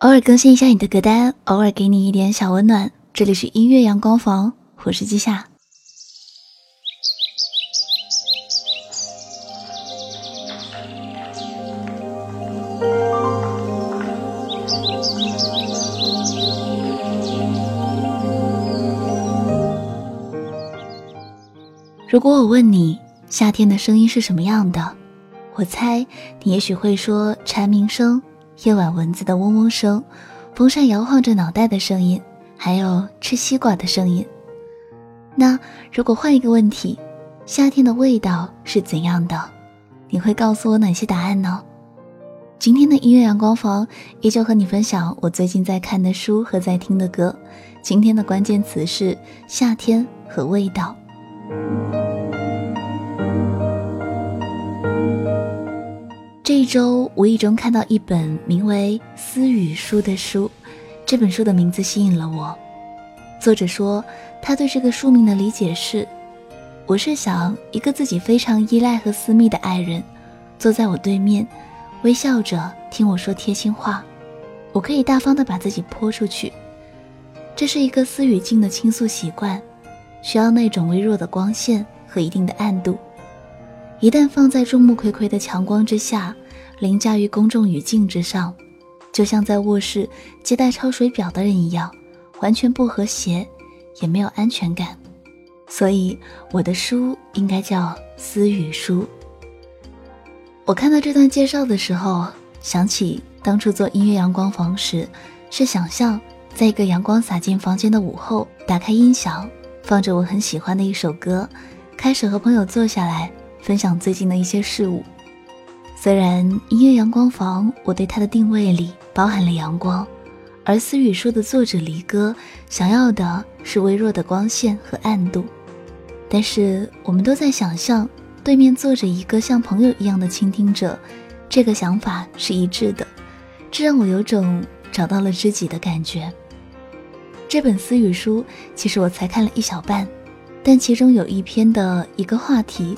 偶尔更新一下你的歌单，偶尔给你一点小温暖。这里是音乐阳光房，我是季夏。如果我问你夏天的声音是什么样的，我猜你也许会说蝉鸣声、夜晚蚊子的嗡嗡声、风扇摇晃着脑袋的声音，还有吃西瓜的声音。那如果换一个问题，夏天的味道是怎样的？你会告诉我哪些答案呢？今天的音乐阳光房依旧和你分享我最近在看的书和在听的歌。今天的关键词是夏天和味道。这一周无意中看到一本名为《思雨书》的书，这本书的名字吸引了我。作者说，他对这个书名的理解是：我是想一个自己非常依赖和私密的爱人，坐在我对面，微笑着听我说贴心话，我可以大方的把自己泼出去。这是一个私语境的倾诉习惯，需要那种微弱的光线和一定的暗度。一旦放在众目睽睽的强光之下，凌驾于公众语境之上，就像在卧室接待抄水表的人一样，完全不和谐，也没有安全感。所以我的书应该叫《私语书》。我看到这段介绍的时候，想起当初做音乐阳光房时，是想象在一个阳光洒进房间的午后，打开音响，放着我很喜欢的一首歌，开始和朋友坐下来。分享最近的一些事物。虽然音乐阳光房，我对它的定位里包含了阳光，而思雨书的作者离歌想要的是微弱的光线和暗度，但是我们都在想象对面坐着一个像朋友一样的倾听者，这个想法是一致的，这让我有种找到了知己的感觉。这本思雨书其实我才看了一小半，但其中有一篇的一个话题。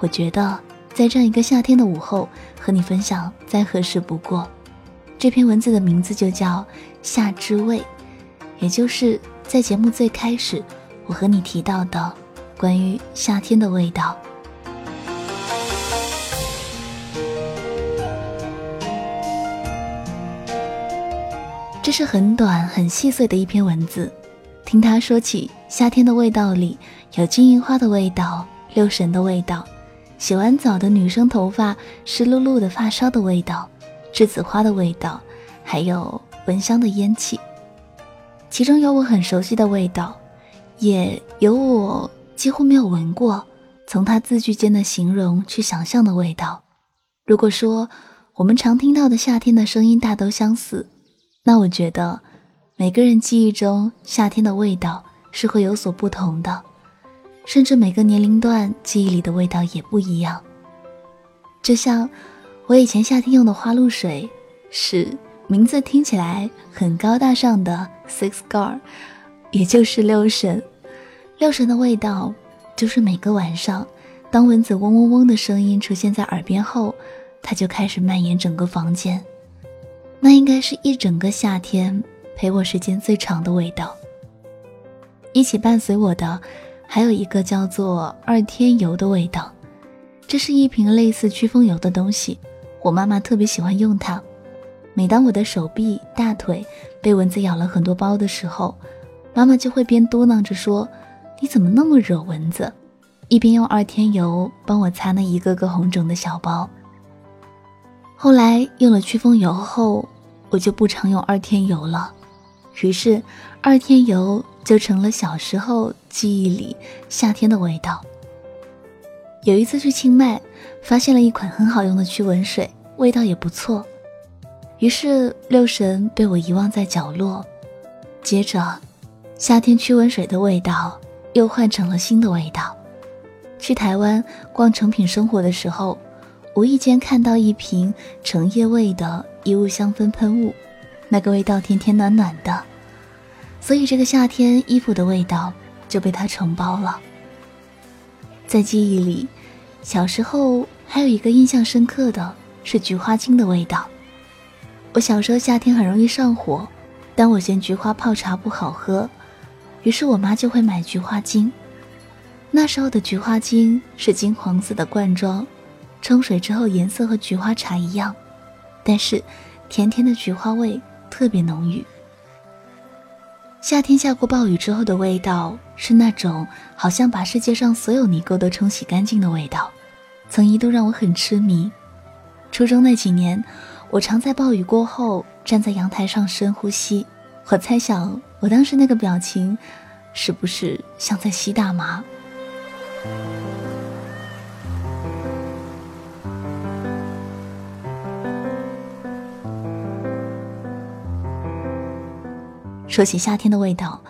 我觉得在这样一个夏天的午后和你分享再合适不过。这篇文字的名字就叫《夏之味》，也就是在节目最开始我和你提到的关于夏天的味道。这是很短很细碎的一篇文字，听他说起夏天的味道里有金银花的味道、六神的味道。洗完澡的女生头发湿漉漉的发梢的味道，栀子花的味道，还有蚊香的烟气。其中有我很熟悉的味道，也有我几乎没有闻过，从他字句间的形容去想象的味道。如果说我们常听到的夏天的声音大都相似，那我觉得每个人记忆中夏天的味道是会有所不同的。甚至每个年龄段记忆里的味道也不一样。就像我以前夏天用的花露水，是名字听起来很高大上的 Six Gar，也就是六神。六神的味道，就是每个晚上，当蚊子嗡嗡嗡的声音出现在耳边后，它就开始蔓延整个房间。那应该是一整个夏天陪我时间最长的味道。一起伴随我的。还有一个叫做二天油的味道，这是一瓶类似驱风油的东西，我妈妈特别喜欢用它。每当我的手臂、大腿被蚊子咬了很多包的时候，妈妈就会边嘟囔着说：“你怎么那么惹蚊子？”一边用二天油帮我擦那一个个红肿的小包。后来用了驱风油后，我就不常用二天油了，于是二天油。就成了小时候记忆里夏天的味道。有一次去清迈，发现了一款很好用的驱蚊水，味道也不错。于是六神被我遗忘在角落。接着，夏天驱蚊水的味道又换成了新的味道。去台湾逛成品生活的时候，无意间看到一瓶橙叶味的衣物香氛喷雾，那个味道甜甜暖暖的。所以这个夏天衣服的味道就被它承包了。在记忆里，小时候还有一个印象深刻的是菊花精的味道。我我小时候夏天很容易上火，但我嫌菊花泡茶不好喝，于是我妈就会买菊花精。那时候的菊花精是金黄色的罐装，冲水之后颜色和菊花茶一样，但是甜甜的菊花味特别浓郁。夏天下过暴雨之后的味道是那种好像把世界上所有泥垢都冲洗干净的味道，曾一度让我很痴迷。初中那几年，我常在暴雨过后站在阳台上深呼吸，我猜想我当时那个表情，是不是像在吸大麻？说起夏天的味道，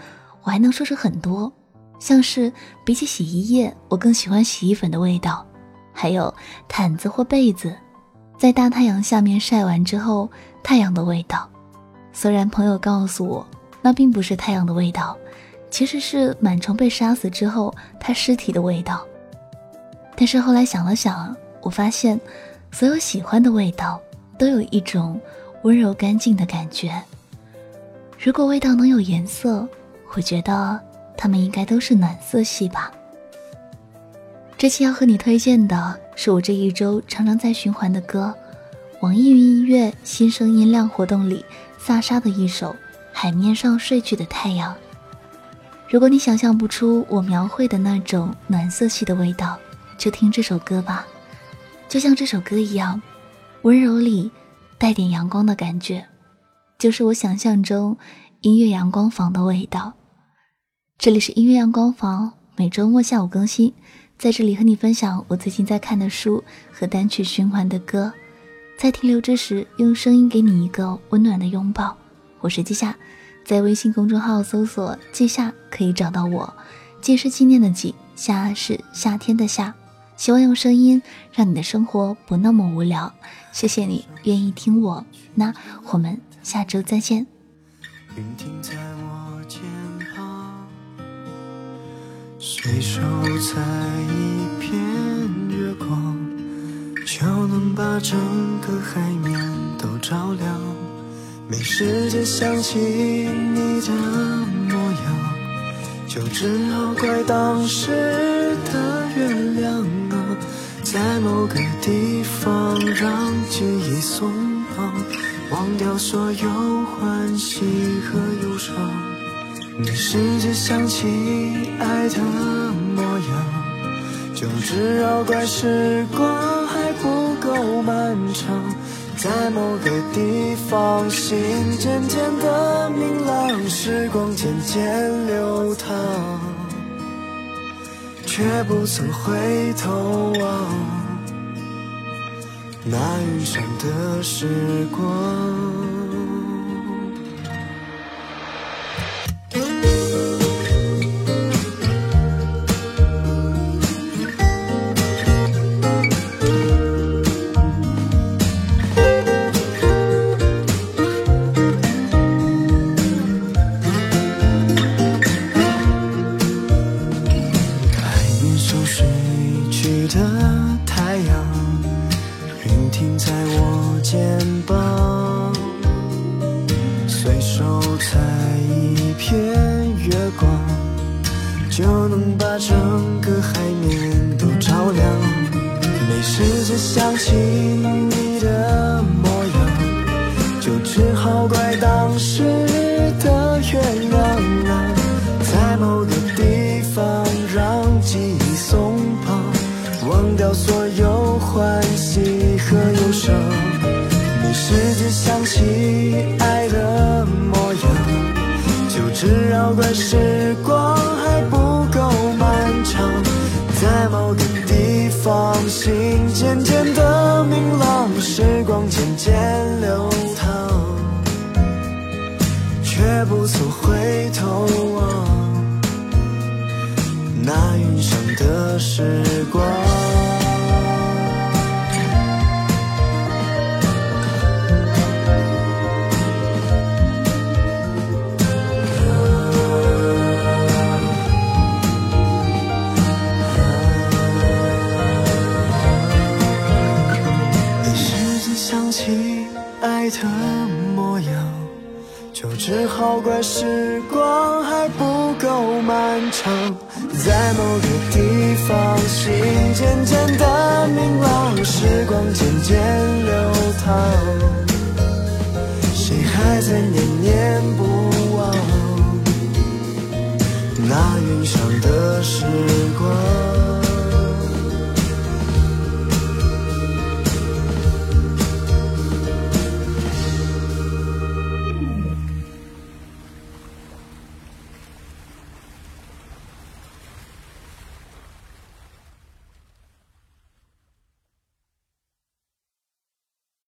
我还能说出很多，像是比起洗衣液，我更喜欢洗衣粉的味道，还有毯子或被子，在大太阳下面晒完之后，太阳的味道。虽然朋友告诉我，那并不是太阳的味道。其实是螨虫被杀死之后，它尸体的味道。但是后来想了想，我发现，所有喜欢的味道，都有一种温柔干净的感觉。如果味道能有颜色，我觉得它们应该都是暖色系吧。这期要和你推荐的是我这一周常常在循环的歌，网易云音乐新声音量活动里，萨沙的一首《海面上睡去的太阳》。如果你想象不出我描绘的那种暖色系的味道，就听这首歌吧。就像这首歌一样，温柔里带点阳光的感觉，就是我想象中音乐阳光房的味道。这里是音乐阳光房，每周末下午更新，在这里和你分享我最近在看的书和单曲循环的歌，在停留之时，用声音给你一个温暖的拥抱。我是季夏。在微信公众号搜索“季夏”可以找到我，“季”是纪念的“季”，“夏”是夏天的“夏”。希望用声音让你的生活不那么无聊。谢谢你愿意听我，那我们下周再见。云停在我肩膀，随手采一片月光，就能把整个海面都照亮。没时间想起你的模样，就只好怪当时的月亮，在某个地方让记忆松绑，忘掉所有欢喜和忧伤。没时间想起爱的模样，就只要怪时光还不够漫长。在某个地方，心渐渐的明朗，时光渐渐流淌，却不曾回头望那余生的时光。肩膀，随手采一片月光就能把整个海面都照亮。没时间想起你的模样，就只好怪当时的月亮起爱的模样，就只好怪时光还不够漫长。在某个地方。心渐渐的明朗，时光渐渐流淌，却不曾回头望那云上的时光。光还不够漫长在某个地方心渐渐的明朗时光渐渐流淌。谁还在念念不忘那云上的时光？